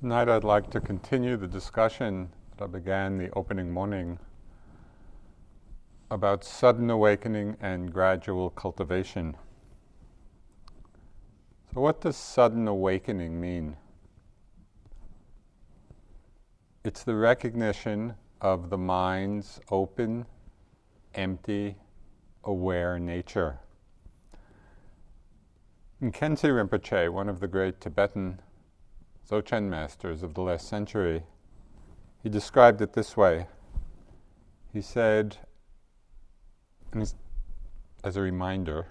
Tonight I'd like to continue the discussion that I began the opening morning about sudden awakening and gradual cultivation. So, what does sudden awakening mean? It's the recognition of the mind's open, empty, aware nature. In Khyentse Rinpoche, one of the great Tibetan Dzogchen masters of the last century, he described it this way. He said, as a reminder,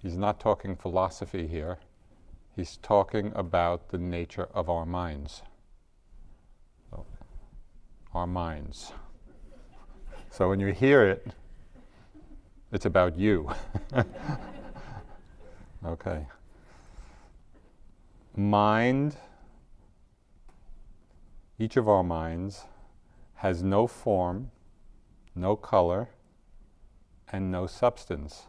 he's not talking philosophy here, he's talking about the nature of our minds. Our minds. So when you hear it, it's about you. okay. Mind each of our minds has no form, no color, and no substance.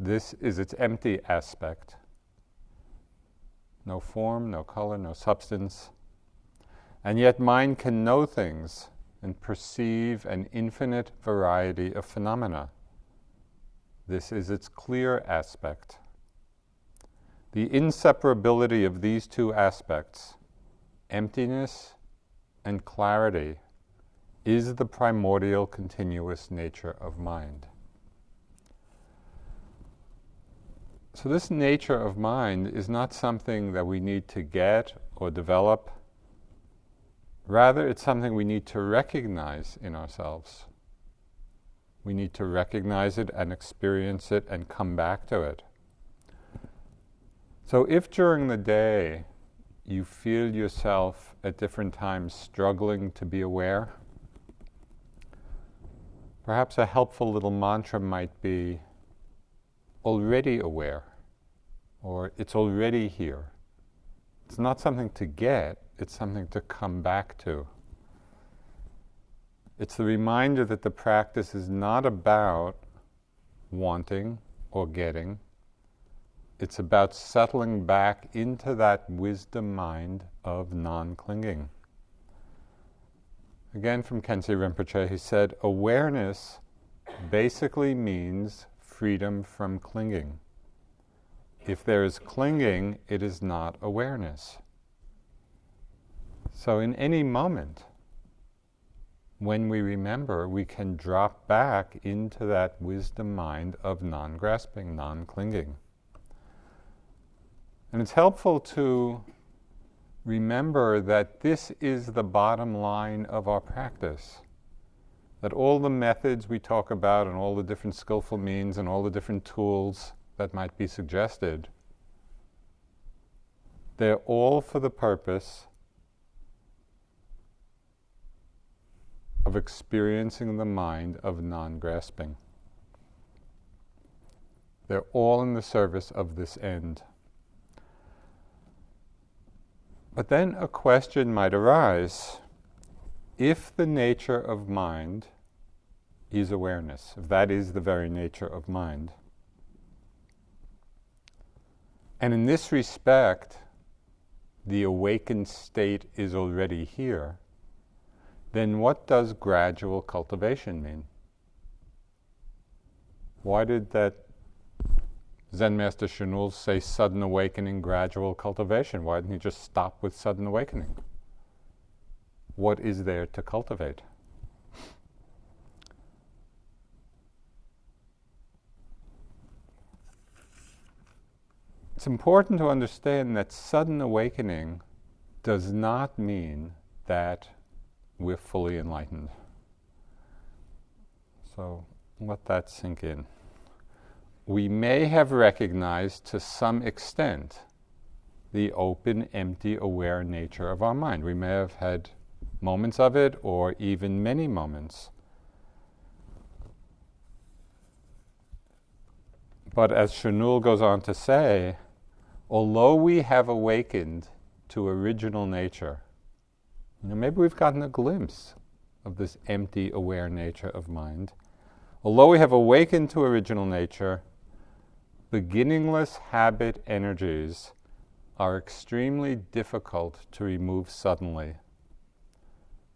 This is its empty aspect. No form, no color, no substance. And yet, mind can know things and perceive an infinite variety of phenomena. This is its clear aspect. The inseparability of these two aspects emptiness and clarity is the primordial continuous nature of mind. So, this nature of mind is not something that we need to get or develop. Rather, it's something we need to recognize in ourselves. We need to recognize it and experience it and come back to it. So, if during the day you feel yourself at different times struggling to be aware, perhaps a helpful little mantra might be already aware, or it's already here. It's not something to get, it's something to come back to. It's the reminder that the practice is not about wanting or getting it's about settling back into that wisdom mind of non clinging. Again, from Khyentse Rinpoche, he said, awareness basically means freedom from clinging. If there is clinging, it is not awareness. So, in any moment, when we remember, we can drop back into that wisdom mind of non grasping, non clinging. And it's helpful to remember that this is the bottom line of our practice. That all the methods we talk about and all the different skillful means and all the different tools that might be suggested, they're all for the purpose of experiencing the mind of non grasping. They're all in the service of this end. But then a question might arise if the nature of mind is awareness, if that is the very nature of mind, and in this respect, the awakened state is already here, then what does gradual cultivation mean? Why did that Zen Master Chinul say sudden awakening, gradual cultivation. Why didn't he just stop with sudden awakening? What is there to cultivate? It's important to understand that sudden awakening does not mean that we're fully enlightened. So let that sink in we may have recognized to some extent the open, empty, aware nature of our mind. We may have had moments of it or even many moments. But as Chinul goes on to say, although we have awakened to original nature, you know, maybe we've gotten a glimpse of this empty, aware nature of mind. Although we have awakened to original nature, beginningless habit energies are extremely difficult to remove suddenly.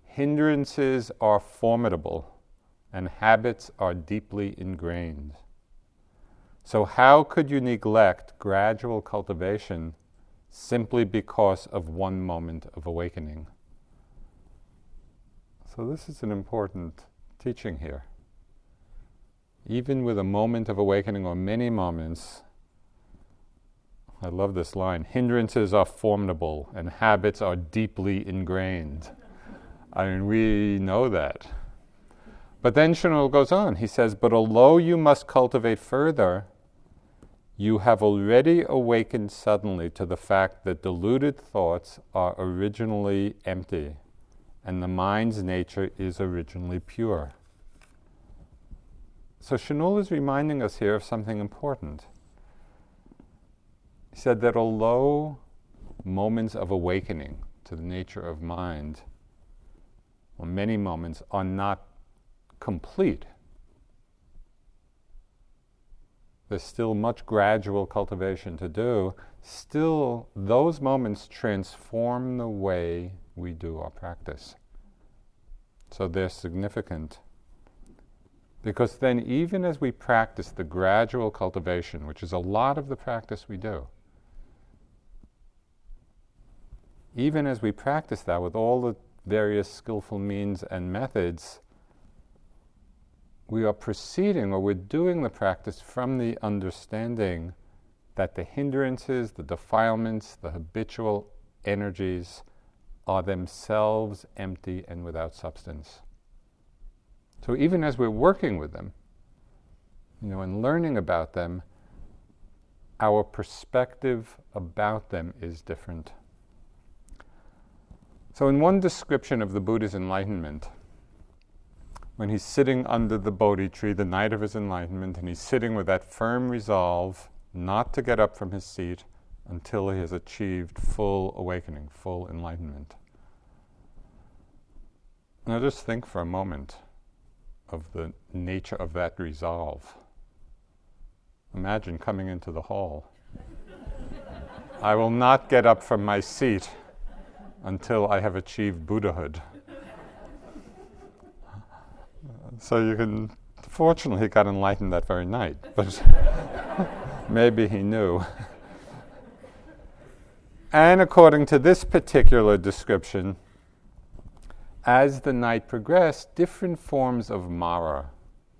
Hindrances are formidable, and habits are deeply ingrained. So, how could you neglect gradual cultivation simply because of one moment of awakening? So, this is an important teaching here. Even with a moment of awakening or many moments, I love this line hindrances are formidable and habits are deeply ingrained. I mean, we know that. But then Chinul goes on. He says, But although you must cultivate further, you have already awakened suddenly to the fact that deluded thoughts are originally empty and the mind's nature is originally pure. So Chinul is reminding us here of something important. He said that although moments of awakening to the nature of mind, or many moments, are not complete, there's still much gradual cultivation to do. Still, those moments transform the way we do our practice. So they're significant. Because then, even as we practice the gradual cultivation, which is a lot of the practice we do, even as we practice that with all the various skillful means and methods, we are proceeding or we're doing the practice from the understanding that the hindrances, the defilements, the habitual energies are themselves empty and without substance. So even as we're working with them, you know, and learning about them, our perspective about them is different. So, in one description of the Buddha's enlightenment, when he's sitting under the Bodhi tree the night of his enlightenment, and he's sitting with that firm resolve not to get up from his seat until he has achieved full awakening, full enlightenment. Now, just think for a moment of the nature of that resolve. Imagine coming into the hall. I will not get up from my seat until I have achieved Buddhahood. So you can, fortunately, he got enlightened that very night, but maybe he knew. and according to this particular description, as the night progressed, different forms of Mara,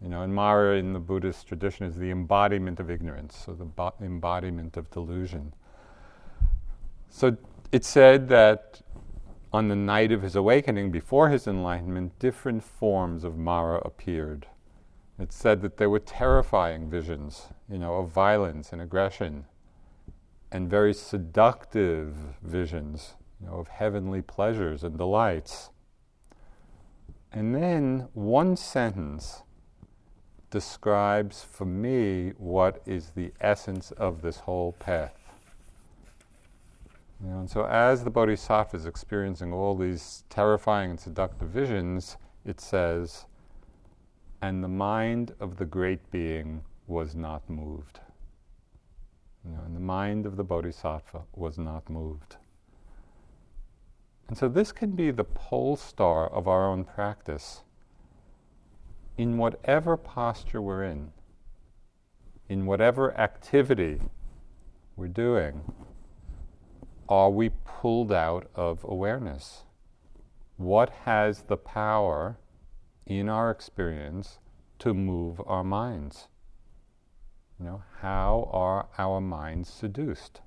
you know, and Mara in the Buddhist tradition is the embodiment of ignorance, so the bo- embodiment of delusion. So it said that on the night of his awakening, before his enlightenment, different forms of Mara appeared. It said that there were terrifying visions, you know, of violence and aggression, and very seductive visions, you know, of heavenly pleasures and delights. And then one sentence describes for me what is the essence of this whole path. You know, and so, as the bodhisattva is experiencing all these terrifying and seductive visions, it says, and the mind of the great being was not moved. You know, and the mind of the bodhisattva was not moved. And so, this can be the pole star of our own practice. In whatever posture we're in, in whatever activity we're doing, are we pulled out of awareness? What has the power in our experience to move our minds? You know, how are our minds seduced?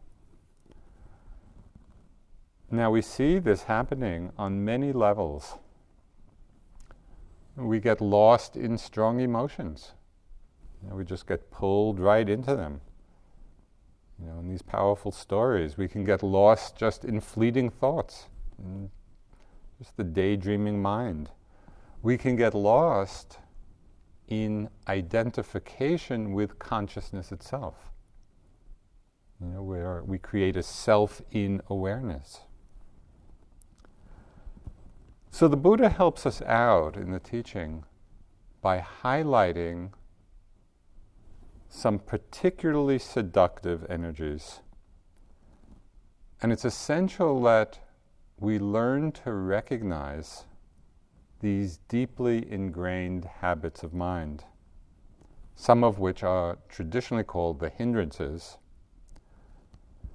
Now we see this happening on many levels. We get lost in strong emotions. We just get pulled right into them. You know, in these powerful stories, we can get lost just in fleeting thoughts, in just the daydreaming mind. We can get lost in identification with consciousness itself. You know, where we create a self in awareness. So the Buddha helps us out in the teaching by highlighting some particularly seductive energies. And it's essential that we learn to recognize these deeply ingrained habits of mind, some of which are traditionally called the hindrances,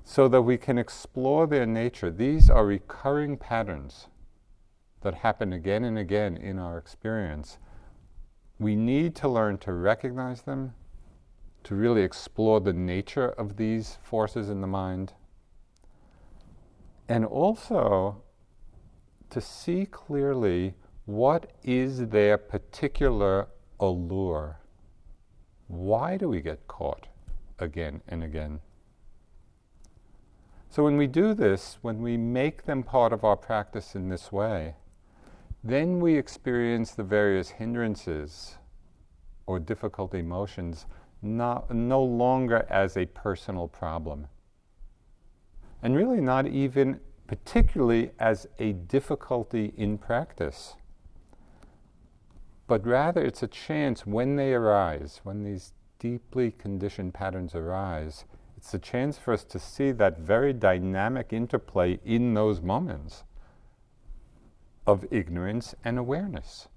so that we can explore their nature. These are recurring patterns that happen again and again in our experience. We need to learn to recognize them, to really explore the nature of these forces in the mind, and also to see clearly what is their particular allure. Why do we get caught again and again? So, when we do this, when we make them part of our practice in this way, then we experience the various hindrances or difficult emotions not, no longer as a personal problem. And really, not even particularly as a difficulty in practice. But rather, it's a chance when they arise, when these deeply conditioned patterns arise, it's a chance for us to see that very dynamic interplay in those moments of ignorance and awareness.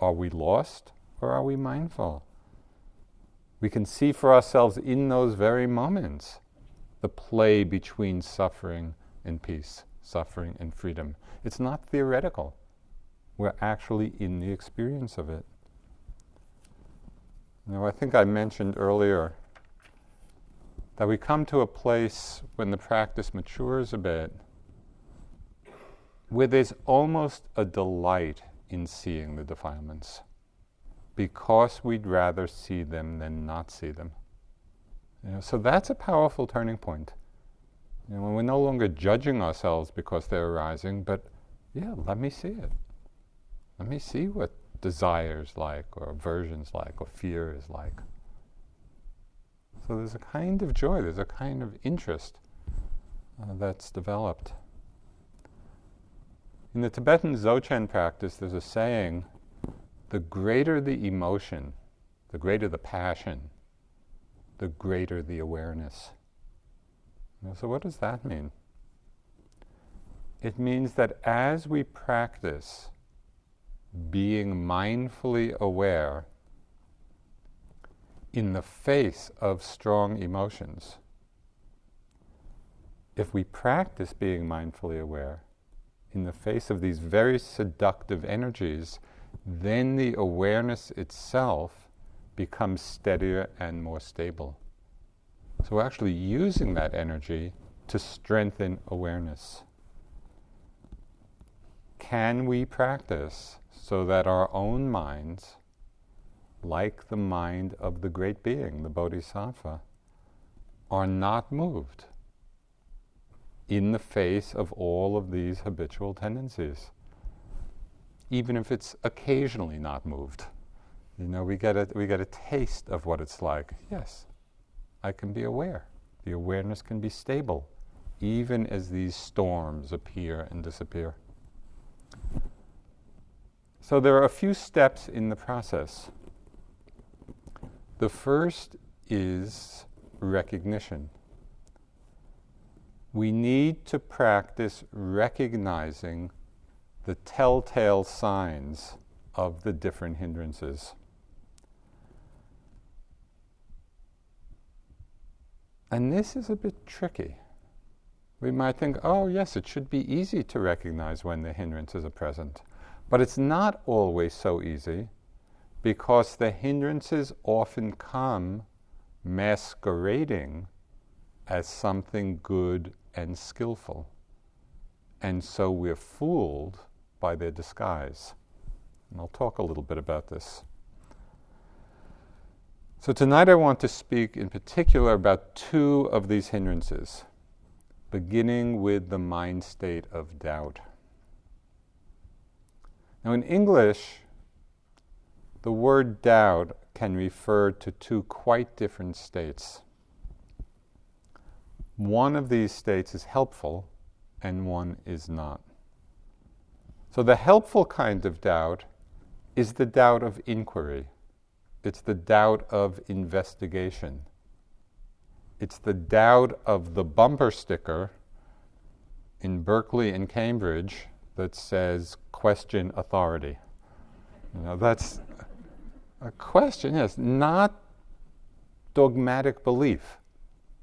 Are we lost or are we mindful? We can see for ourselves in those very moments the play between suffering and peace, suffering and freedom. It's not theoretical. We're actually in the experience of it. Now, I think I mentioned earlier that we come to a place when the practice matures a bit where there's almost a delight in seeing the defilements because we'd rather see them than not see them. You know, so that's a powerful turning point. You know, when we're no longer judging ourselves because they're arising, but yeah, let me see it. Let me see what desire is like, or aversion's like, or fear is like. So there's a kind of joy, there's a kind of interest uh, that's developed. In the Tibetan Dzogchen practice, there's a saying the greater the emotion, the greater the passion, the greater the awareness. So, what does that mean? It means that as we practice being mindfully aware in the face of strong emotions, if we practice being mindfully aware, in the face of these very seductive energies, then the awareness itself becomes steadier and more stable. So we're actually using that energy to strengthen awareness. Can we practice so that our own minds, like the mind of the great being, the Bodhisattva, are not moved? In the face of all of these habitual tendencies, even if it's occasionally not moved. You know, we get a, we get a taste of what it's like. Yes, I can be aware. The awareness can be stable, even as these storms appear and disappear. So there are a few steps in the process. The first is recognition we need to practice recognizing the telltale signs of the different hindrances. And this is a bit tricky. We might think, oh, yes, it should be easy to recognize when the hindrances are present. But it's not always so easy because the hindrances often come masquerading as something good and skillful. And so we're fooled by their disguise. And I'll talk a little bit about this. So tonight I want to speak in particular about two of these hindrances, beginning with the mind state of doubt. Now, in English, the word doubt can refer to two quite different states. One of these states is helpful and one is not. So the helpful kind of doubt is the doubt of inquiry. It's the doubt of investigation. It's the doubt of the bumper sticker in Berkeley and Cambridge that says question authority. You know, that's a question, yes, not dogmatic belief.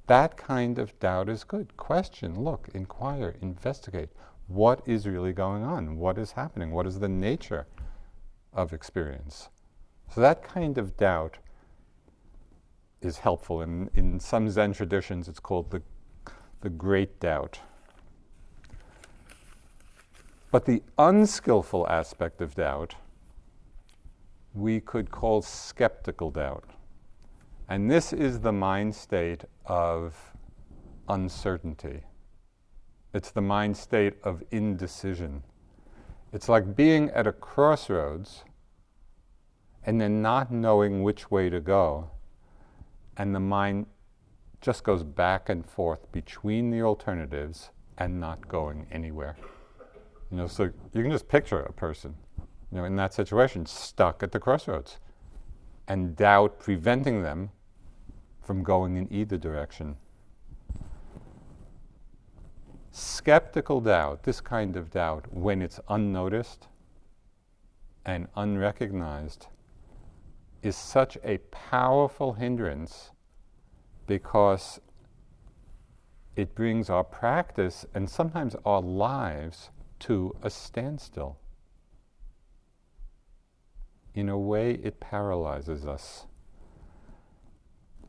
That kind of doubt is good. Question, look, inquire, investigate. What is really going on? What is happening? What is the nature of experience? So, that kind of doubt is helpful. In, in some Zen traditions, it's called the, the great doubt. But the unskillful aspect of doubt we could call skeptical doubt. And this is the mind state of uncertainty. It's the mind state of indecision. It's like being at a crossroads and then not knowing which way to go. And the mind just goes back and forth between the alternatives and not going anywhere. You know, so you can just picture a person, you know, in that situation, stuck at the crossroads, and doubt preventing them from going in either direction. Skeptical doubt, this kind of doubt, when it's unnoticed and unrecognized, is such a powerful hindrance because it brings our practice and sometimes our lives to a standstill. In a way, it paralyzes us.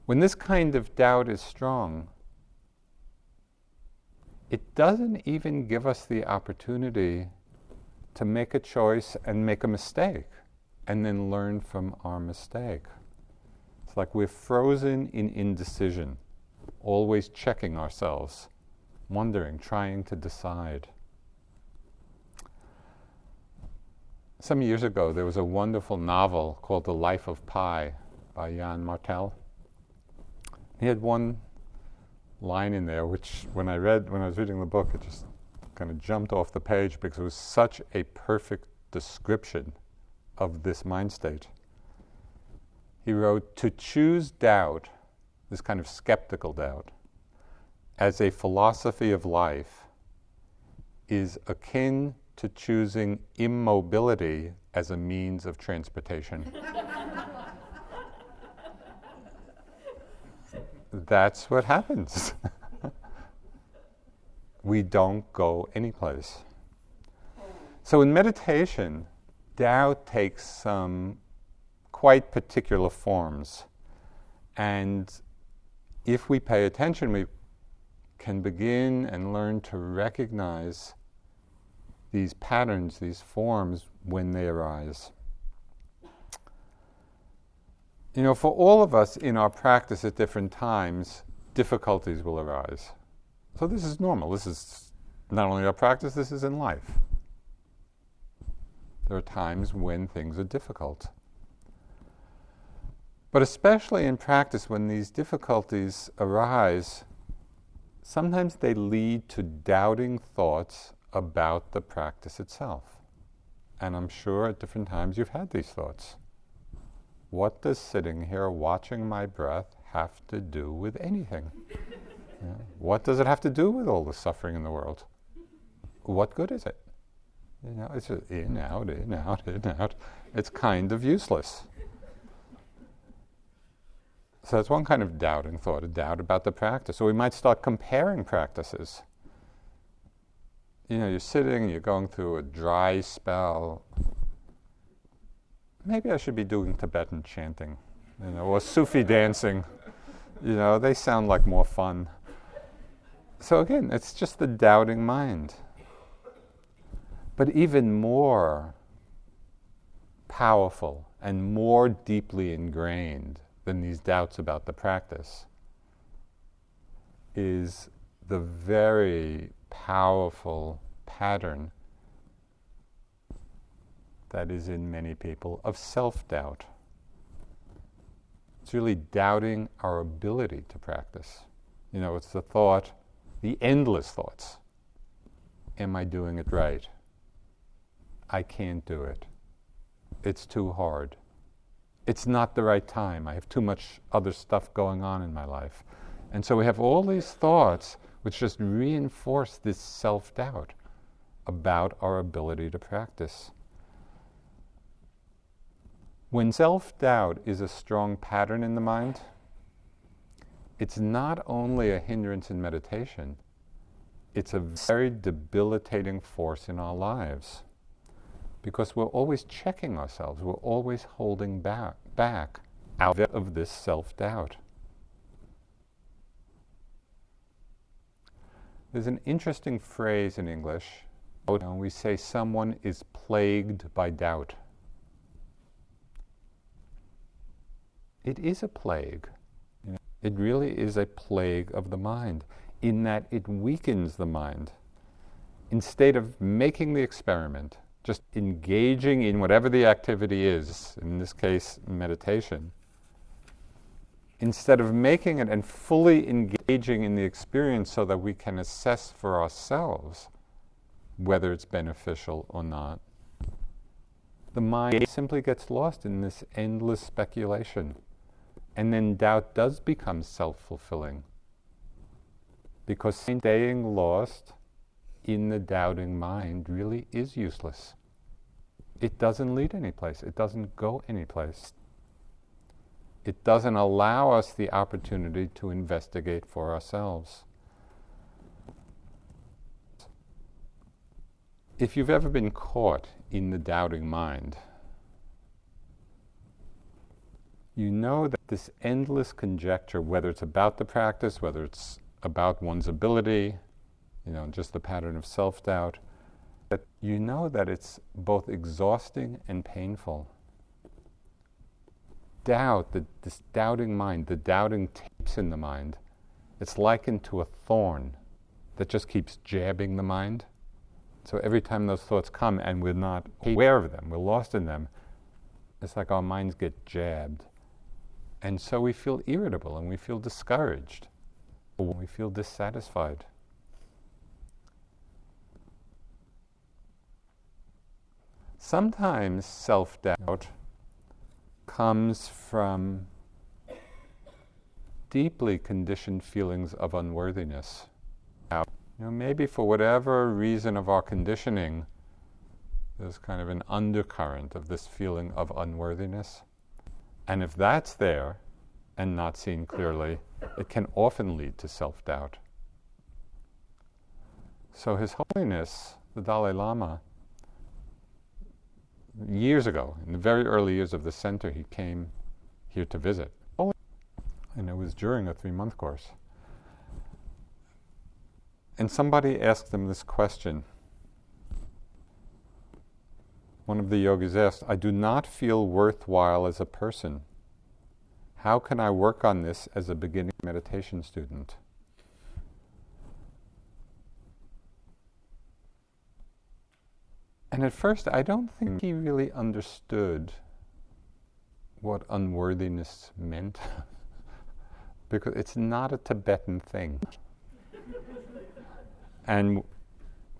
When this kind of doubt is strong, it doesn't even give us the opportunity to make a choice and make a mistake and then learn from our mistake. It's like we're frozen in indecision, always checking ourselves, wondering, trying to decide. Some years ago, there was a wonderful novel called The Life of Pi by Yann Martel. He had one line in there, which when I read, when I was reading the book, it just kind of jumped off the page because it was such a perfect description of this mind state. He wrote, To choose doubt, this kind of skeptical doubt, as a philosophy of life is akin to choosing immobility as a means of transportation. That's what happens. we don't go anyplace. So in meditation, doubt takes some quite particular forms. And if we pay attention, we can begin and learn to recognize these patterns, these forms, when they arise. You know, for all of us in our practice at different times, difficulties will arise. So this is normal. This is not only our practice, this is in life. There are times when things are difficult. But especially in practice, when these difficulties arise, sometimes they lead to doubting thoughts about the practice itself. And I'm sure at different times you've had these thoughts. What does sitting here watching my breath have to do with anything? Yeah. What does it have to do with all the suffering in the world? What good is it? You know, it's in, out, in, out, in, out. It's kind of useless. So that's one kind of doubting thought, a doubt about the practice. So we might start comparing practices you know, you're sitting, you're going through a dry spell. Maybe I should be doing Tibetan chanting, you know, or Sufi dancing. You know, they sound like more fun. So again, it's just the doubting mind. But even more powerful and more deeply ingrained than these doubts about the practice is the very powerful pattern that is in many people of self doubt. It's really doubting our ability to practice. You know, it's the thought, the endless thoughts Am I doing it right? I can't do it. It's too hard. It's not the right time. I have too much other stuff going on in my life. And so we have all these thoughts which just reinforce this self doubt about our ability to practice. When self doubt is a strong pattern in the mind, it's not only a hindrance in meditation, it's a very debilitating force in our lives. Because we're always checking ourselves, we're always holding back, back out of this self doubt. There's an interesting phrase in English. We say someone is plagued by doubt. It is a plague. It really is a plague of the mind, in that it weakens the mind. Instead of making the experiment, just engaging in whatever the activity is, in this case, meditation, instead of making it and fully engaging in the experience so that we can assess for ourselves whether it's beneficial or not, the mind simply gets lost in this endless speculation. And then doubt does become self fulfilling. Because staying lost in the doubting mind really is useless. It doesn't lead anyplace, it doesn't go anyplace it doesn't allow us the opportunity to investigate for ourselves. If you've ever been caught in the doubting mind, you know that this endless conjecture, whether it's about the practice, whether it's about one's ability, you know, just the pattern of self doubt, that you know that it's both exhausting and painful doubt, the, this doubting mind, the doubting tapes in the mind, it's likened to a thorn that just keeps jabbing the mind. So every time those thoughts come and we're not aware of them, we're lost in them, it's like our minds get jabbed. And so we feel irritable and we feel discouraged. Or we feel dissatisfied. Sometimes self doubt comes from deeply conditioned feelings of unworthiness. Now, you know, maybe for whatever reason of our conditioning, there's kind of an undercurrent of this feeling of unworthiness. And if that's there and not seen clearly, it can often lead to self doubt. So, His Holiness, the Dalai Lama, years ago, in the very early years of the center, he came here to visit. And it was during a three month course. And somebody asked him this question. One of the yogis asked, I do not feel worthwhile as a person. How can I work on this as a beginning meditation student? And at first, I don't think hmm. he really understood what unworthiness meant, because it's not a Tibetan thing. and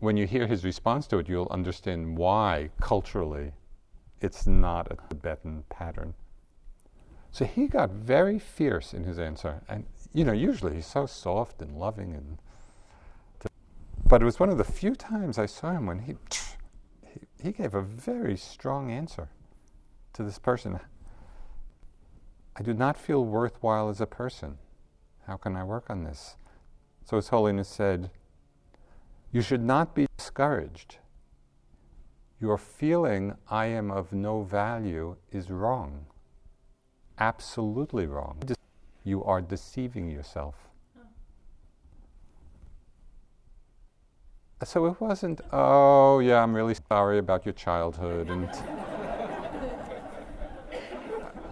when you hear his response to it, you'll understand why, culturally, it's not a Tibetan pattern. So he got very fierce in his answer. And, you know, usually he's so soft and loving. and. But it was one of the few times I saw him when he he gave a very strong answer to this person. I do not feel worthwhile as a person. How can I work on this? So His Holiness said, You should not be discouraged. Your feeling, I am of no value, is wrong. Absolutely wrong. You are deceiving yourself. So it wasn't, oh, yeah, I'm really sorry about your childhood. And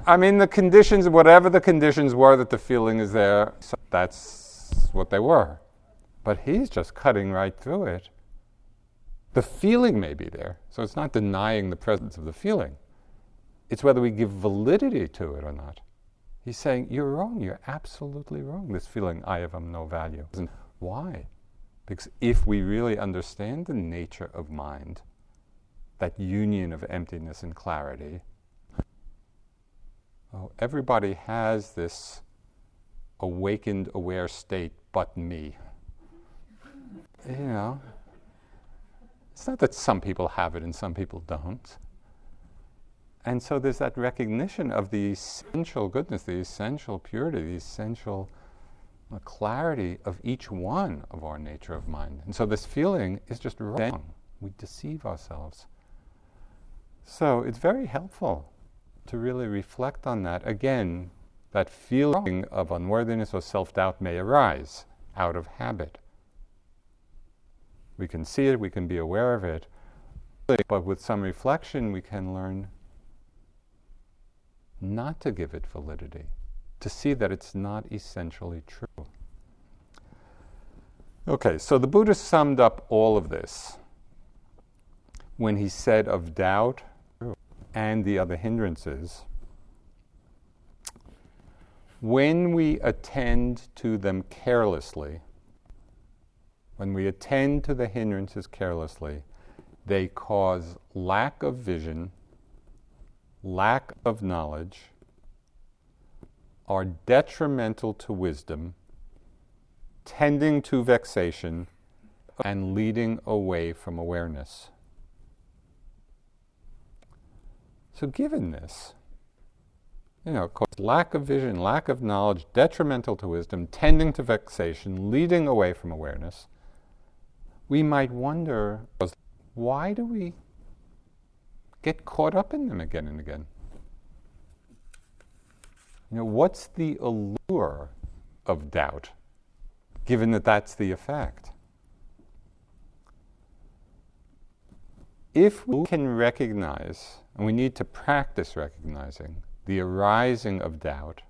I mean, the conditions, whatever the conditions were that the feeling is there, so that's what they were. But he's just cutting right through it. The feeling may be there, so it's not denying the presence of the feeling. It's whether we give validity to it or not. He's saying, You're wrong, you're absolutely wrong, this feeling, I have no value. And Why? Because if we really understand the nature of mind, that union of emptiness and clarity, oh, everybody has this awakened, aware state but me. You know, it's not that some people have it and some people don't. And so there's that recognition of the essential goodness, the essential purity, the essential uh, clarity of each one of our nature of mind. And so this feeling is just wrong. We deceive ourselves. So it's very helpful to really reflect on that. Again, that feeling of unworthiness or self doubt may arise out of habit. We can see it, we can be aware of it, but with some reflection, we can learn not to give it validity, to see that it's not essentially true. Okay, so the Buddha summed up all of this when he said of doubt and the other hindrances. When we attend to them carelessly, when we attend to the hindrances carelessly, they cause lack of vision, lack of knowledge, are detrimental to wisdom, tending to vexation, and leading away from awareness. So, given this, you know, lack of vision, lack of knowledge, detrimental to wisdom, tending to vexation, leading away from awareness, we might wonder why do we get caught up in them again and again? You know, what's the allure of doubt, given that that's the effect? If we can recognize, and we need to practice recognizing, the arising of doubt,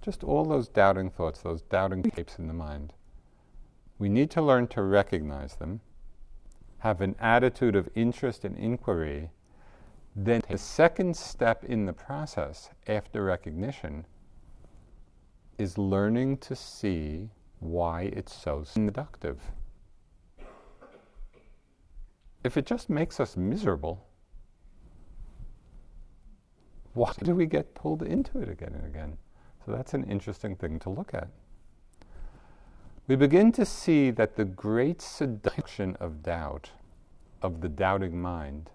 just all those doubting thoughts, those doubting shapes in the mind, we need to learn to recognize them, have an attitude of interest and inquiry, then the second step in the process after recognition is learning to see why it's so seductive. If it just makes us miserable, why do we get pulled into it again and again? So that's an interesting thing to look at we begin to see that the great seduction of doubt, of the doubting mind,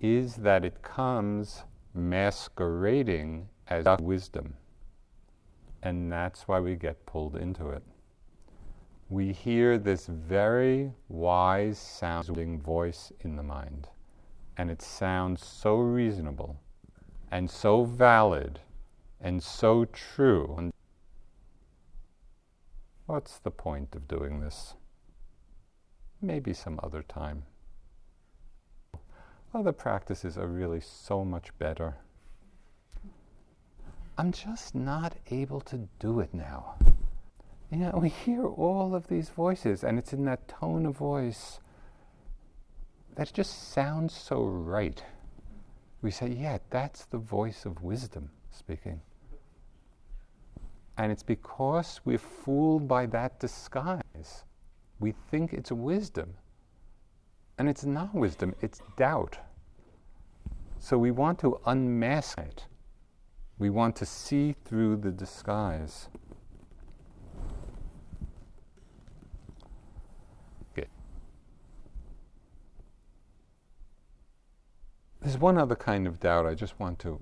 is that it comes masquerading as wisdom. And that's why we get pulled into it. We hear this very wise sounding voice in the mind, and it sounds so reasonable and so valid and so true. What's the point of doing this? Maybe some other time. Other practices are really so much better. I'm just not able to do it now. You know, we hear all of these voices, and it's in that tone of voice that just sounds so right. We say, yeah, that's the voice of wisdom speaking. And it's because we're fooled by that disguise. We think it's wisdom. And it's not wisdom, it's doubt. So we want to unmask it. We want to see through the disguise. Okay. There's one other kind of doubt I just want to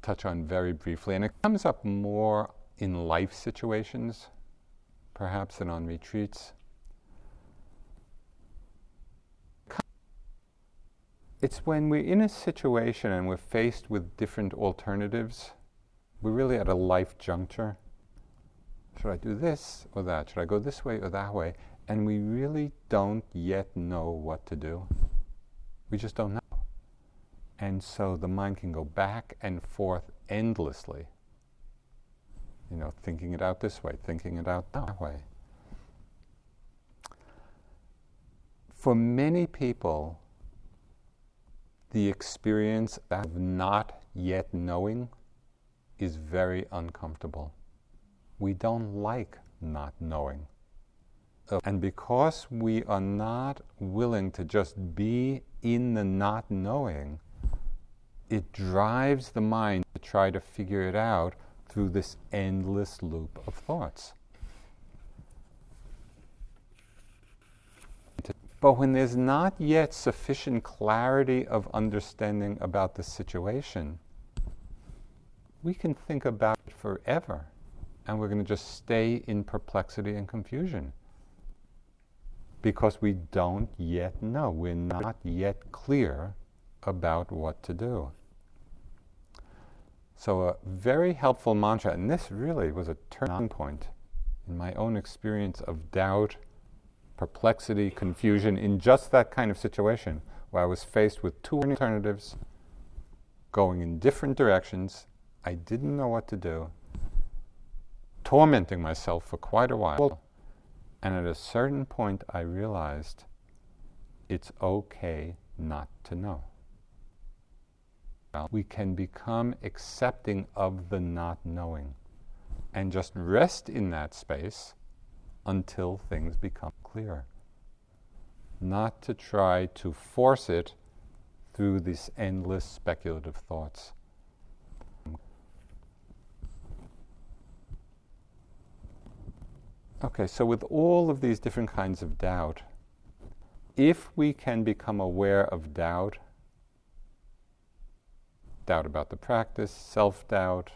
touch on very briefly, and it comes up more in life situations, perhaps, than on retreats. It's when we're in a situation and we're faced with different alternatives, we're really at a life juncture. Should I do this or that? Should I go this way or that way? And we really don't yet know what to do. We just don't know. And so the mind can go back and forth endlessly you know, thinking it out this way, thinking it out that way. For many people, the experience of not yet knowing is very uncomfortable. We don't like not knowing. Uh, and because we are not willing to just be in the not knowing, it drives the mind to try to figure it out through this endless loop of thoughts. But when there's not yet sufficient clarity of understanding about the situation, we can think about it forever and we're going to just stay in perplexity and confusion because we don't yet know. We're not yet clear about what to do. So, a very helpful mantra, and this really was a turning point in my own experience of doubt, perplexity, confusion in just that kind of situation where I was faced with two alternatives going in different directions. I didn't know what to do, tormenting myself for quite a while. And at a certain point, I realized it's okay not to know. We can become accepting of the not knowing and just rest in that space until things become clear. Not to try to force it through these endless speculative thoughts. Okay, so with all of these different kinds of doubt, if we can become aware of doubt, doubt about the practice, self doubt,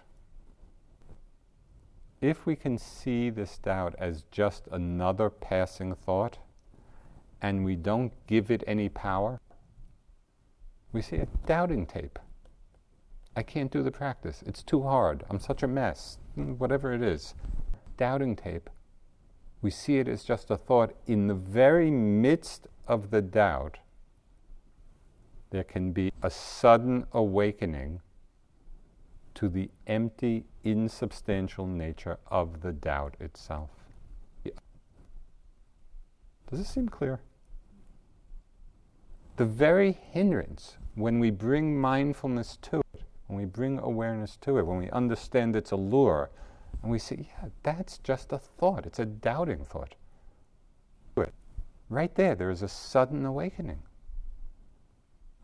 if we can see this doubt as just another passing thought and we don't give it any power, we see a doubting tape. I can't do the practice. It's too hard. I'm such a mess. Hmm, whatever it is. Doubting tape we see it as just a thought. In the very midst of the doubt, there can be a sudden awakening to the empty, insubstantial nature of the doubt itself. Does this seem clear? The very hindrance when we bring mindfulness to it, when we bring awareness to it, when we understand its allure, and we say, yeah, that's just a thought. It's a doubting thought. Right there, there is a sudden awakening.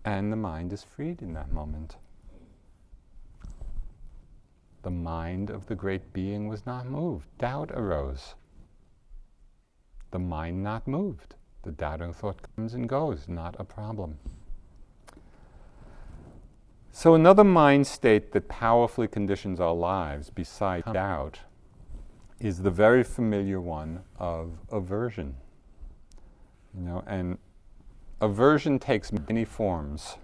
And the mind is freed in that moment. The mind of the great being was not moved. Doubt arose. The mind not moved. The doubting thought comes and goes, not a problem. So, another mind state that powerfully conditions our lives, besides doubt, is the very familiar one of aversion. You know, and aversion takes many forms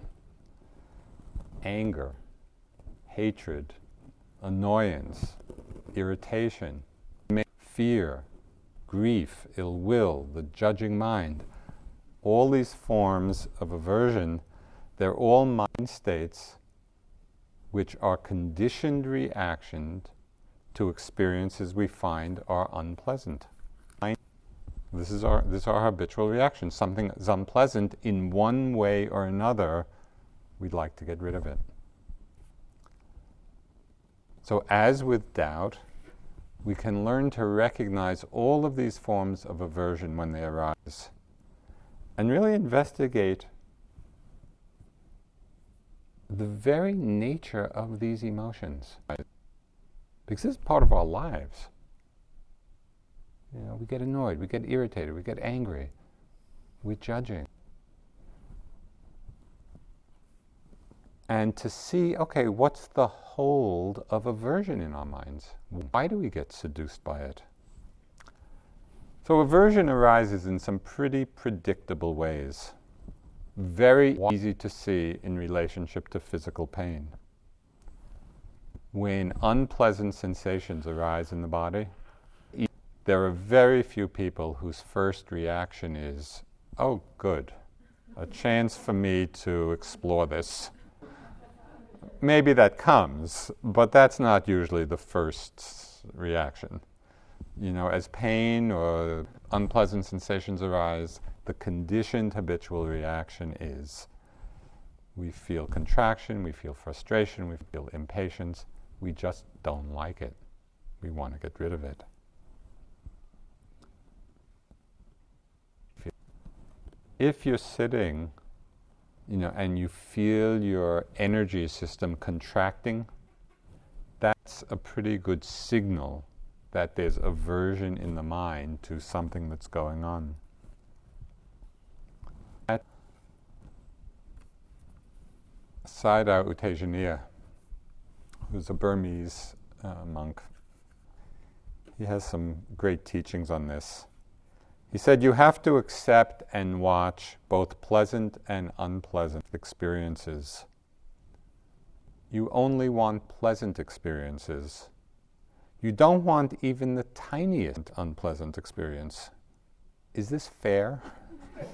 anger, hatred, annoyance, irritation, fear, grief, ill will, the judging mind. All these forms of aversion, they're all mind states which are conditioned reactions to experiences we find are unpleasant. This is our this is our habitual reaction. Something is unpleasant in one way or another, we'd like to get rid of it. So as with doubt, we can learn to recognize all of these forms of aversion when they arise and really investigate the very nature of these emotions. Because this is part of our lives. You know, we get annoyed, we get irritated, we get angry, we're judging. And to see, okay, what's the hold of aversion in our minds? Why do we get seduced by it? So, aversion arises in some pretty predictable ways very easy to see in relationship to physical pain. When unpleasant sensations arise in the body, there are very few people whose first reaction is, oh, good, a chance for me to explore this. Maybe that comes, but that's not usually the first reaction. You know, as pain or unpleasant sensations arise, the conditioned habitual reaction is we feel contraction, we feel frustration, we feel impatience. We just don't like it. We want to get rid of it. If you're sitting, you know, and you feel your energy system contracting, that's a pretty good signal that there's aversion in the mind to something that's going on. At Sayadaw U Tejaniya, who's a Burmese uh, monk, he has some great teachings on this. He said, You have to accept and watch both pleasant and unpleasant experiences. You only want pleasant experiences. You don't want even the tiniest unpleasant experience. Is this fair?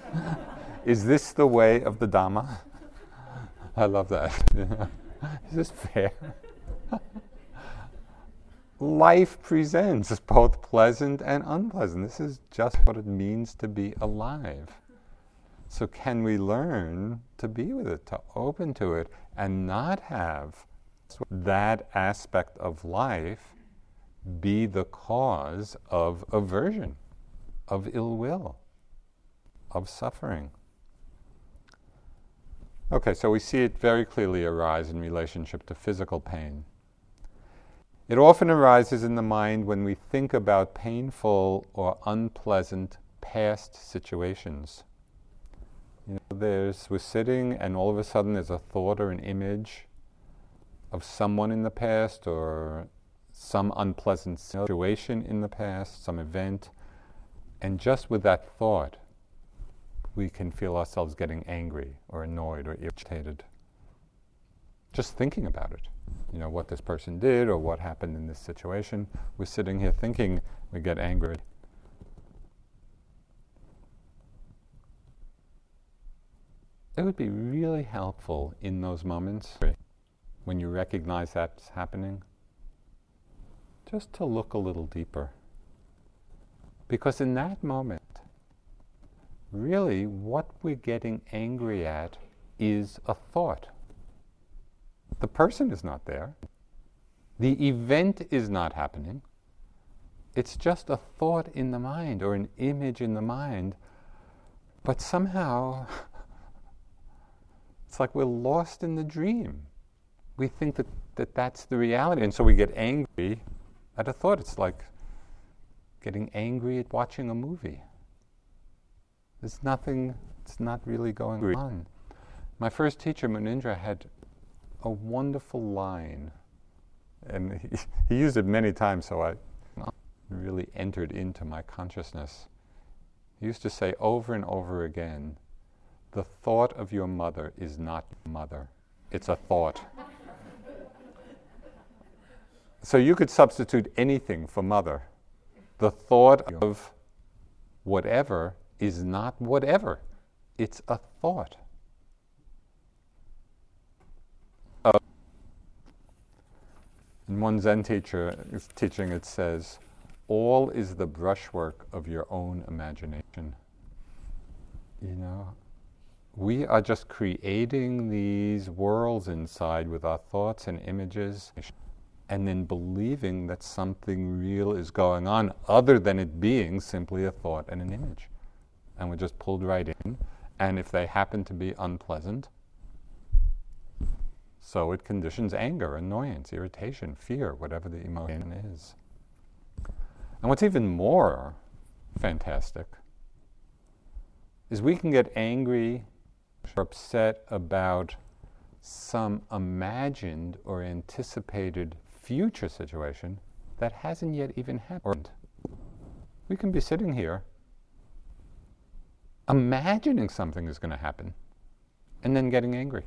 Is this the way of the Dhamma? I love that. Is this fair? Life presents both pleasant and unpleasant. This is just what it means to be alive. So, can we learn to be with it, to open to it, and not have that aspect of life be the cause of aversion, of ill will, of suffering? Okay, so we see it very clearly arise in relationship to physical pain. It often arises in the mind when we think about painful or unpleasant past situations. You know, there's we're sitting and all of a sudden there's a thought or an image of someone in the past or some unpleasant situation in the past, some event, and just with that thought, we can feel ourselves getting angry or annoyed or irritated. Just thinking about it. You know, what this person did or what happened in this situation. We're sitting here thinking, we get angry. It would be really helpful in those moments when you recognize that's happening, just to look a little deeper. Because in that moment, really what we're getting angry at is a thought. The person is not there. The event is not happening. It's just a thought in the mind or an image in the mind. But somehow, it's like we're lost in the dream. We think that, that that's the reality. And so we get angry at a thought. It's like getting angry at watching a movie. There's nothing, it's not really going on. My first teacher, Munindra, had a wonderful line, and he, he used it many times, so I really entered into my consciousness. He used to say over and over again, the thought of your mother is not your mother, it's a thought. so you could substitute anything for mother. The thought of whatever is not whatever, it's a thought. In one Zen teacher is teaching, it says, all is the brushwork of your own imagination. You know, we are just creating these worlds inside with our thoughts and images and then believing that something real is going on other than it being simply a thought and an image and we're just pulled right in. And if they happen to be unpleasant, so it conditions anger, annoyance, irritation, fear, whatever the emotion is. And what's even more fantastic is we can get angry or upset about some imagined or anticipated future situation that hasn't yet even happened. We can be sitting here imagining something is going to happen and then getting angry.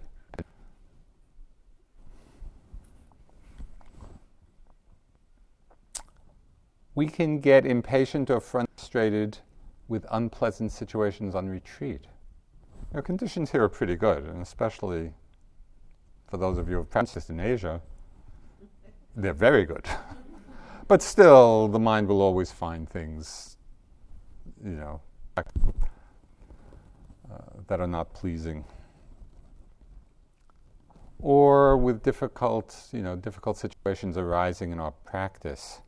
We can get impatient or frustrated with unpleasant situations on retreat. Now, conditions here are pretty good, and especially for those of you who have practiced in Asia, they're very good. but still, the mind will always find things, you know, uh, that are not pleasing. Or with difficult, you know, difficult situations arising in our practice,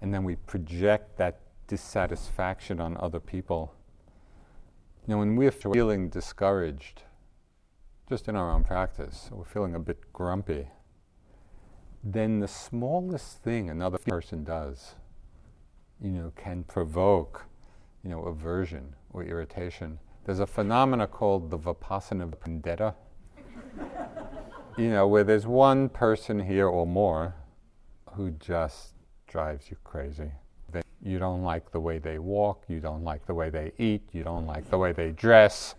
and then we project that dissatisfaction on other people. You know, when we're feeling discouraged, just in our own practice, we're feeling a bit grumpy, then the smallest thing another person does, you know, can provoke, you know, aversion or irritation. There's a phenomena called the Vipassana vendetta. you know, where there's one person here or more who just drives you crazy. You don't like the way they walk, you don't like the way they eat, you don't like the way they dress.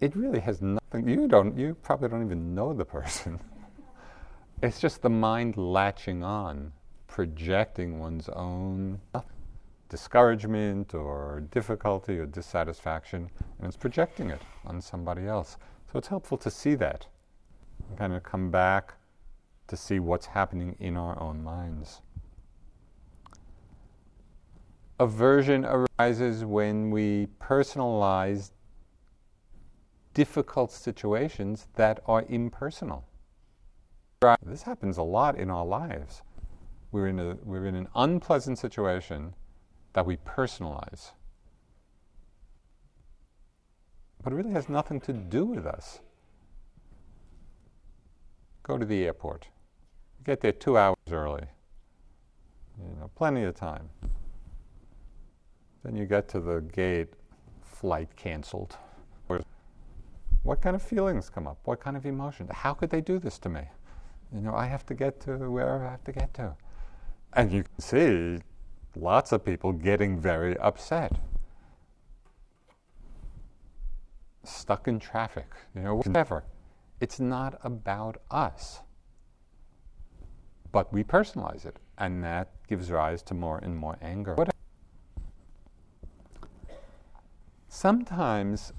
It really has nothing, you don't, you probably don't even know the person. it's just the mind latching on, projecting one's own discouragement or difficulty or dissatisfaction, and it's projecting it on somebody else. So it's helpful to see that, kind of come back to see what's happening in our own minds. Aversion arises when we personalize difficult situations that are impersonal. This happens a lot in our lives. We're in, a, we're in an unpleasant situation that we personalize. But it really has nothing to do with us. Go to the airport. Get there two hours early. You know, plenty of time. Then you get to the gate, flight canceled. What kind of feelings come up? What kind of emotions? How could they do this to me? You know, I have to get to wherever I have to get to. And you can see lots of people getting very upset. Stuck in traffic, you know, whatever. It's not about us. But we personalize it, and that gives rise to more and more anger. Sometimes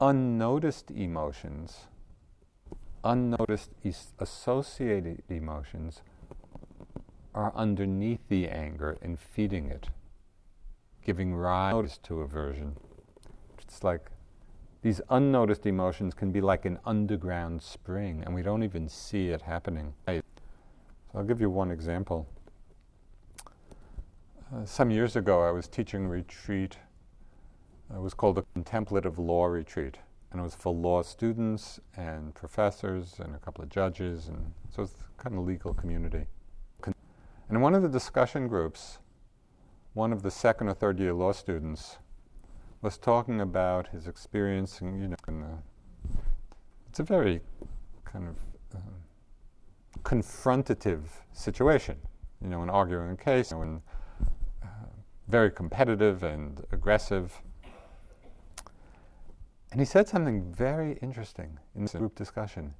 unnoticed emotions, unnoticed es- associated emotions, are underneath the anger and feeding it, giving rise to aversion. It's like these unnoticed emotions can be like an underground spring, and we don't even see it happening. So I'll give you one example. Uh, some years ago, I was teaching retreat it was called the Contemplative Law Retreat, and it was for law students and professors and a couple of judges, and so it's kind of a legal community. And in one of the discussion groups, one of the second or third year law students was talking about his experience, in, you know, in the, it's a very kind of uh, confrontative situation, you know, in arguing a case, you uh, very competitive and aggressive. And he said something very interesting in this group discussion.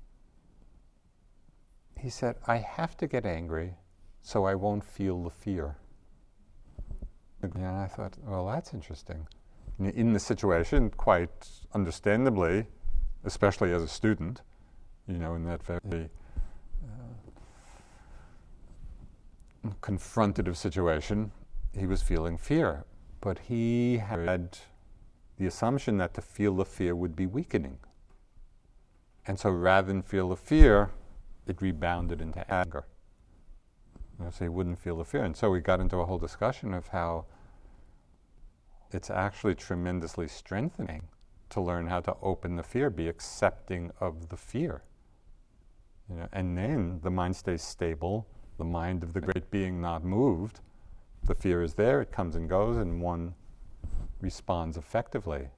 He said, I have to get angry so I won't feel the fear. And I thought, well, that's interesting. In the situation, quite understandably, especially as a student, you know, in that very uh, confrontative situation, he was feeling fear. But he had the assumption that to feel the fear would be weakening. And so rather than feel the fear, it rebounded into anger. You know, so he wouldn't feel the fear. And so we got into a whole discussion of how it's actually tremendously strengthening to learn how to open the fear, be accepting of the fear. You know, and then the mind stays stable, the mind of the great being not moved. The fear is there, it comes and goes, and one responds effectively.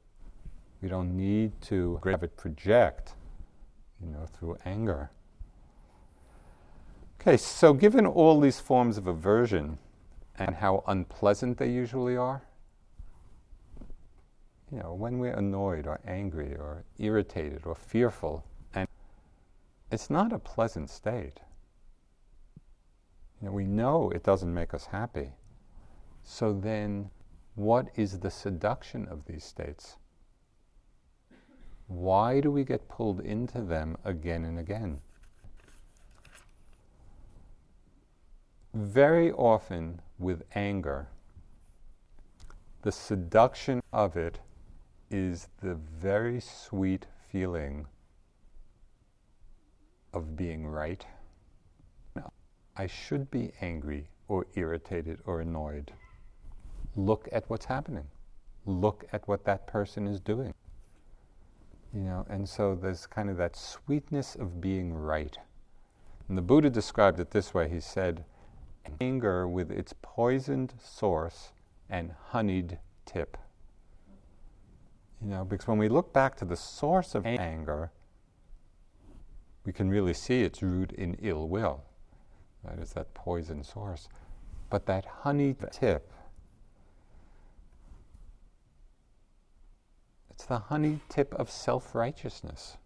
We don't need to have it project, you know, through anger. Okay, so given all these forms of aversion and how unpleasant they usually are, you know, when we're annoyed or angry or irritated or fearful, and it's not a pleasant state. You know, we know it doesn't make us happy. So then what is the seduction of these states? Why do we get pulled into them again and again? Very often with anger, the seduction of it is the very sweet feeling of being right. I should be angry or irritated or annoyed look at what's happening. Look at what that person is doing. You know, and so there's kind of that sweetness of being right. And the Buddha described it this way he said, anger with its poisoned source and honeyed tip. You know, because when we look back to the source of anger, we can really see its root in ill will. Right? It's that poison source. But that honey tip, it's the honey tip of self righteousness.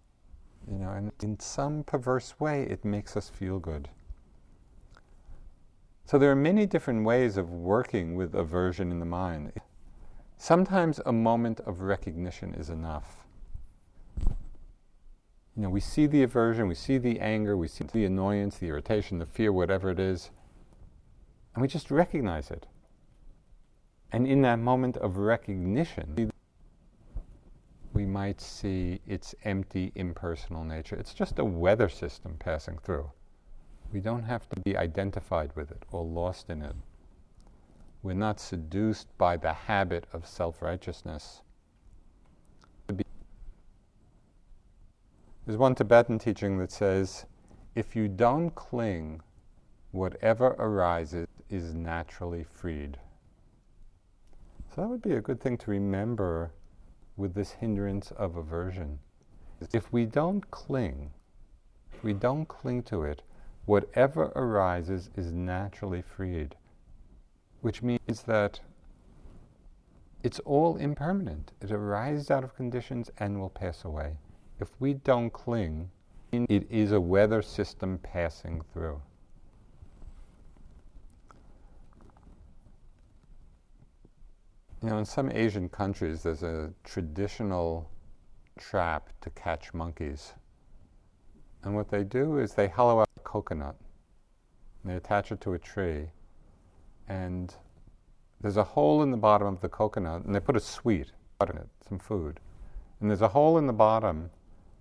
You know, and in some perverse way, it makes us feel good. So there are many different ways of working with aversion in the mind. Sometimes a moment of recognition is enough. You know, we see the aversion, we see the anger, we see the annoyance, the irritation, the fear, whatever it is, and we just recognize it. And in that moment of recognition, we might see its empty, impersonal nature. It's just a weather system passing through. We don't have to be identified with it or lost in it. We're not seduced by the habit of self righteousness. There's one Tibetan teaching that says if you don't cling, whatever arises is naturally freed. So that would be a good thing to remember with this hindrance of aversion. If we don't cling, if we don't cling to it, whatever arises is naturally freed, which means that it's all impermanent. It arises out of conditions and will pass away. If we don't cling, it is a weather system passing through. You know, in some Asian countries, there's a traditional trap to catch monkeys. And what they do is they hollow out a coconut, they attach it to a tree, and there's a hole in the bottom of the coconut, and they put a sweet in it, some food. And there's a hole in the bottom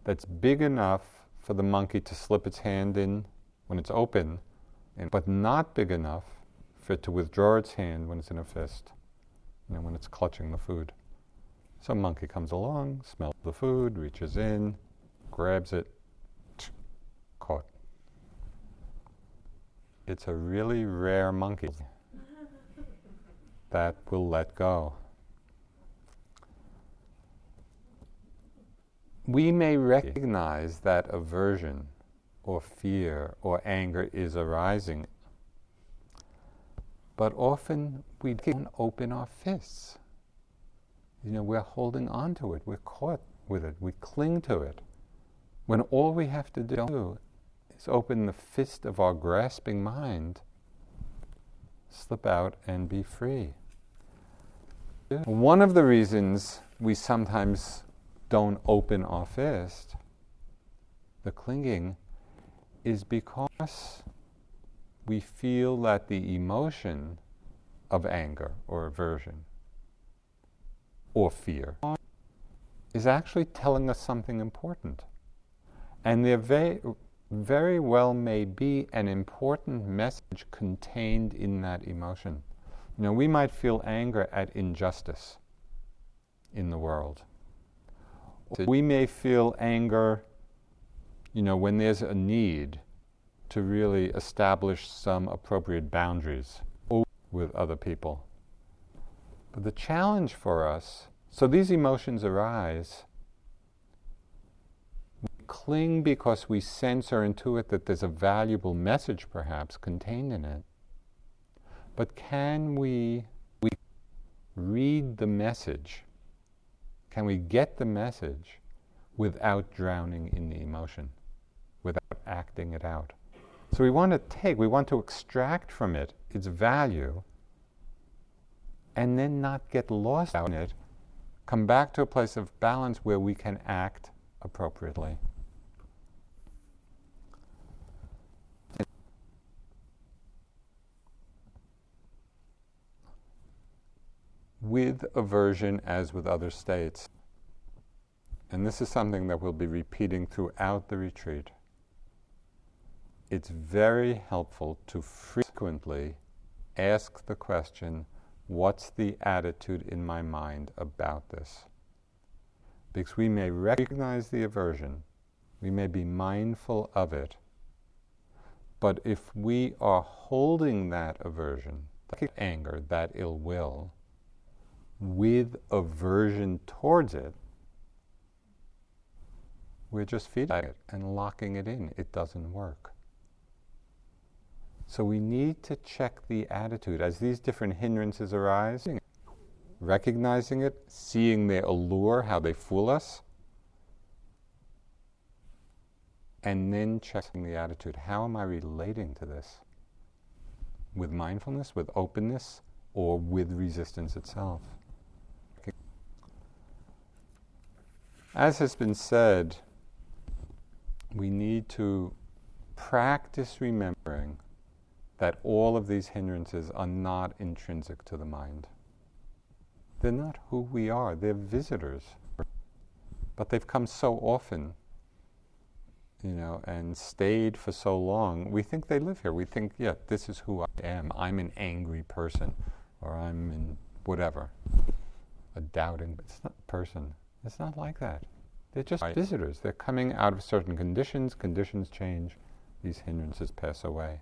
that's big enough for the monkey to slip its hand in when it's open, but not big enough for it to withdraw its hand when it's in a fist you know, when it's clutching the food. Some monkey comes along, smells the food, reaches in, grabs it, caught. It's a really rare monkey that will let go. We may recognize that aversion or fear or anger is arising but often we can't open our fists. You know, we're holding on to it, we're caught with it, we cling to it. When all we have to do is open the fist of our grasping mind, slip out and be free. One of the reasons we sometimes don't open our fist, the clinging, is because we feel that the emotion of anger or aversion or fear is actually telling us something important. And there very, very well may be an important message contained in that emotion. You know, we might feel anger at injustice in the world. We may feel anger, you know, when there's a need to really establish some appropriate boundaries with other people. But the challenge for us so these emotions arise. Cling because we sense or intuit that there's a valuable message, perhaps, contained in it. But can we, we read the message? Can we get the message without drowning in the emotion, without acting it out? So we want to take, we want to extract from it its value and then not get lost in it, come back to a place of balance where we can act appropriately. With aversion, as with other states, and this is something that we'll be repeating throughout the retreat. It's very helpful to frequently ask the question what's the attitude in my mind about this? Because we may recognize the aversion, we may be mindful of it, but if we are holding that aversion, that anger, that ill will, with aversion towards it, we're just feeding it and locking it in. It doesn't work. So we need to check the attitude as these different hindrances arise, recognizing it, seeing their allure, how they fool us, and then checking the attitude. How am I relating to this? With mindfulness, with openness, or with resistance itself? As has been said, we need to practice remembering that all of these hindrances are not intrinsic to the mind. They're not who we are, they're visitors. But they've come so often, you know, and stayed for so long. We think they live here. We think, yeah, this is who I am. I'm an angry person, or I'm in whatever, a doubting, person. It's not like that. They're just right. visitors. They're coming out of certain conditions. Conditions change. These hindrances pass away.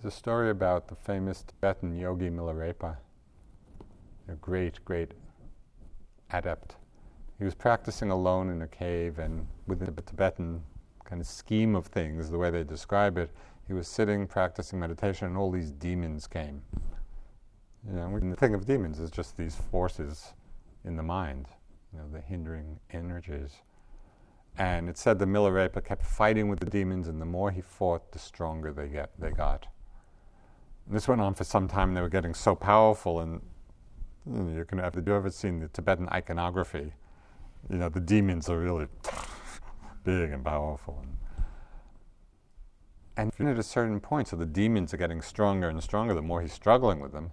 There's a story about the famous Tibetan yogi Milarepa, a great, great adept. He was practicing alone in a cave, and within the Tibetan kind of scheme of things, the way they describe it, he was sitting practicing meditation, and all these demons came. You know, the thing of demons is just these forces in the mind, you know, the hindering energies. And it said the Milarepa kept fighting with the demons, and the more he fought, the stronger they get they got. And this went on for some time. They were getting so powerful, and you, know, you can have. Have you ever seen the Tibetan iconography? You know, the demons are really big and powerful. And and at a certain point, so the demons are getting stronger and stronger the more he's struggling with them.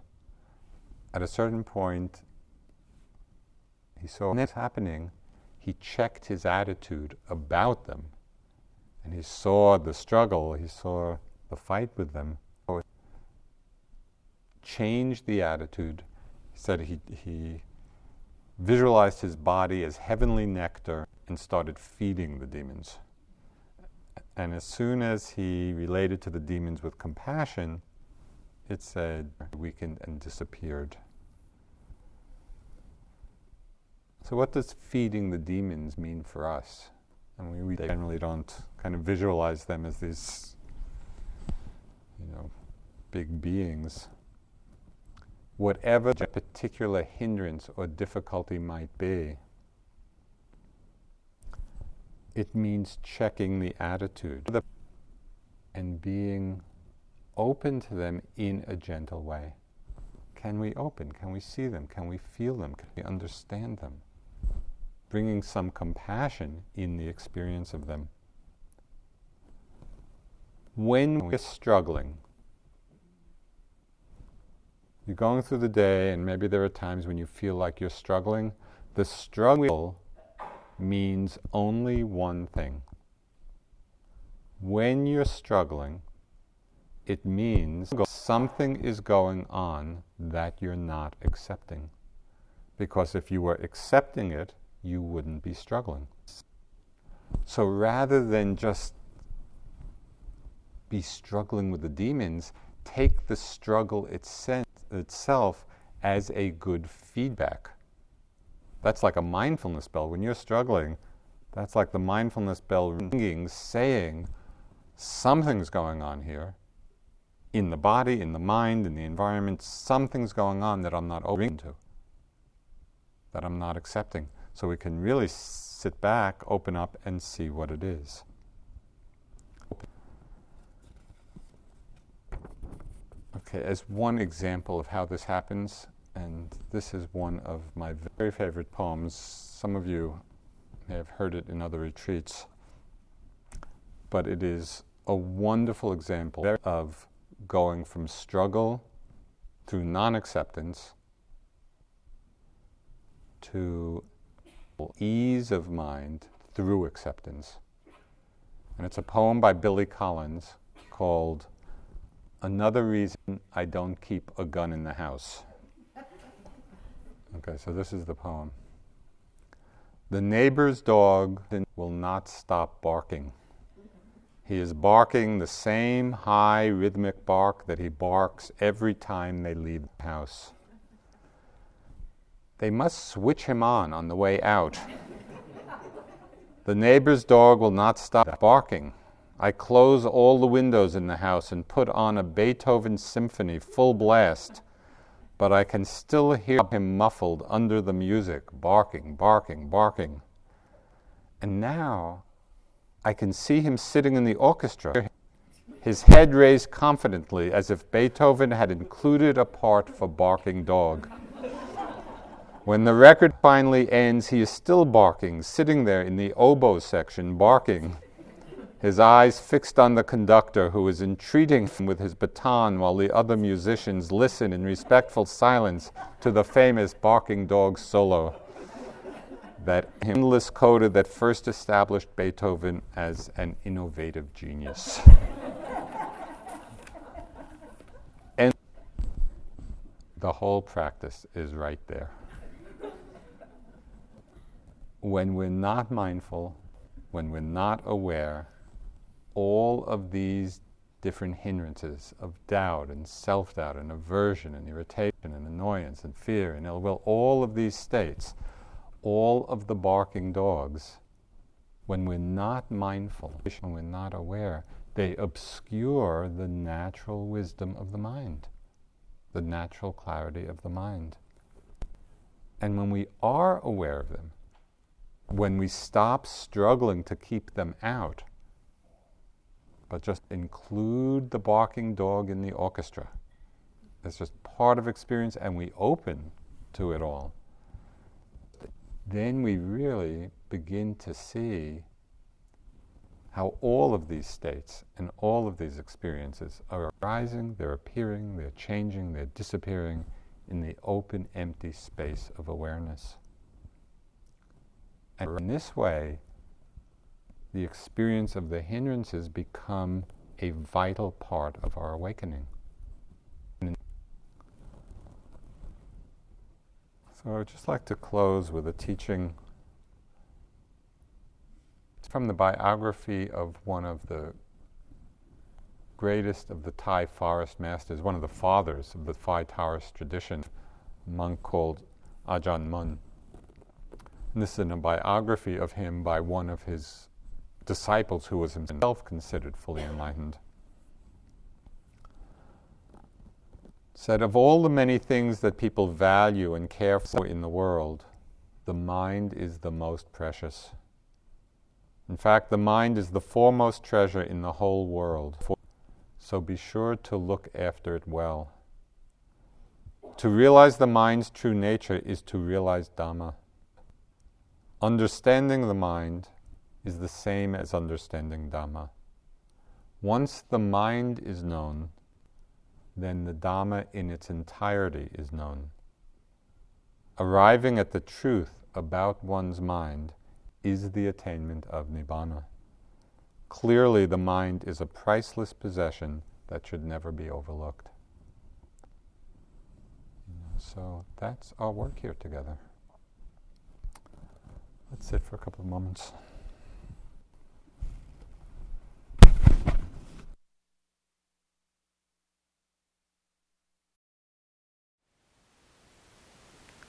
At a certain point, he saw this happening. He checked his attitude about them. And he saw the struggle, he saw the fight with them. Changed the attitude. He said he, he visualized his body as heavenly nectar and started feeding the demons. And as soon as he related to the demons with compassion, it said, weakened and disappeared. So, what does feeding the demons mean for us? And we, we generally don't kind of visualize them as these, you know, big beings. Whatever the particular hindrance or difficulty might be, it means checking the attitude and being open to them in a gentle way. Can we open? Can we see them? Can we feel them? Can we understand them? Bringing some compassion in the experience of them. When we're struggling, you're going through the day, and maybe there are times when you feel like you're struggling. The struggle means only one thing. When you're struggling, it means something is going on that you're not accepting. Because if you were accepting it, you wouldn't be struggling. So rather than just be struggling with the demons, take the struggle itself as a good feedback. That's like a mindfulness bell. When you're struggling, that's like the mindfulness bell ringing, saying, something's going on here in the body, in the mind, in the environment. Something's going on that I'm not open to, that I'm not accepting. So we can really sit back, open up, and see what it is. Okay, as one example of how this happens, and this is one of my very favorite poems. Some of you may have heard it in other retreats, but it is a wonderful example of going from struggle through non acceptance to ease of mind through acceptance. And it's a poem by Billy Collins called Another Reason I Don't Keep a Gun in the House. Okay, so this is the poem. The neighbor's dog will not stop barking. He is barking the same high rhythmic bark that he barks every time they leave the house. They must switch him on on the way out. the neighbor's dog will not stop barking. I close all the windows in the house and put on a Beethoven symphony full blast, but I can still hear him muffled under the music, barking, barking, barking. And now I can see him sitting in the orchestra, his head raised confidently as if Beethoven had included a part for barking dog. When the record finally ends, he is still barking, sitting there in the oboe section, barking, his eyes fixed on the conductor who is entreating him with his baton while the other musicians listen in respectful silence to the famous barking dog solo that endless coda that first established Beethoven as an innovative genius. and the whole practice is right there. When we're not mindful, when we're not aware, all of these different hindrances of doubt and self doubt and aversion and irritation and annoyance and fear and ill will, all of these states all of the barking dogs, when we're not mindful, when we're not aware, they obscure the natural wisdom of the mind, the natural clarity of the mind. And when we are aware of them, when we stop struggling to keep them out, but just include the barking dog in the orchestra, it's just part of experience, and we open to it all then we really begin to see how all of these states and all of these experiences are arising, they're appearing, they're changing, they're disappearing in the open, empty space of awareness. And in this way, the experience of the hindrances become a vital part of our awakening. So I'd just like to close with a teaching from the biography of one of the greatest of the Thai forest masters, one of the fathers of the Thai Taoist tradition, a monk called Ajahn Mun. And this is a biography of him by one of his disciples who was himself considered fully enlightened. said, Of all the many things that people value and care for in the world, the mind is the most precious. In fact, the mind is the foremost treasure in the whole world. So be sure to look after it well. To realize the mind's true nature is to realize Dhamma. Understanding the mind is the same as understanding Dhamma. Once the mind is known, then the Dhamma in its entirety is known. Arriving at the truth about one's mind is the attainment of Nibbana. Clearly, the mind is a priceless possession that should never be overlooked. So that's our work here together. Let's sit for a couple of moments.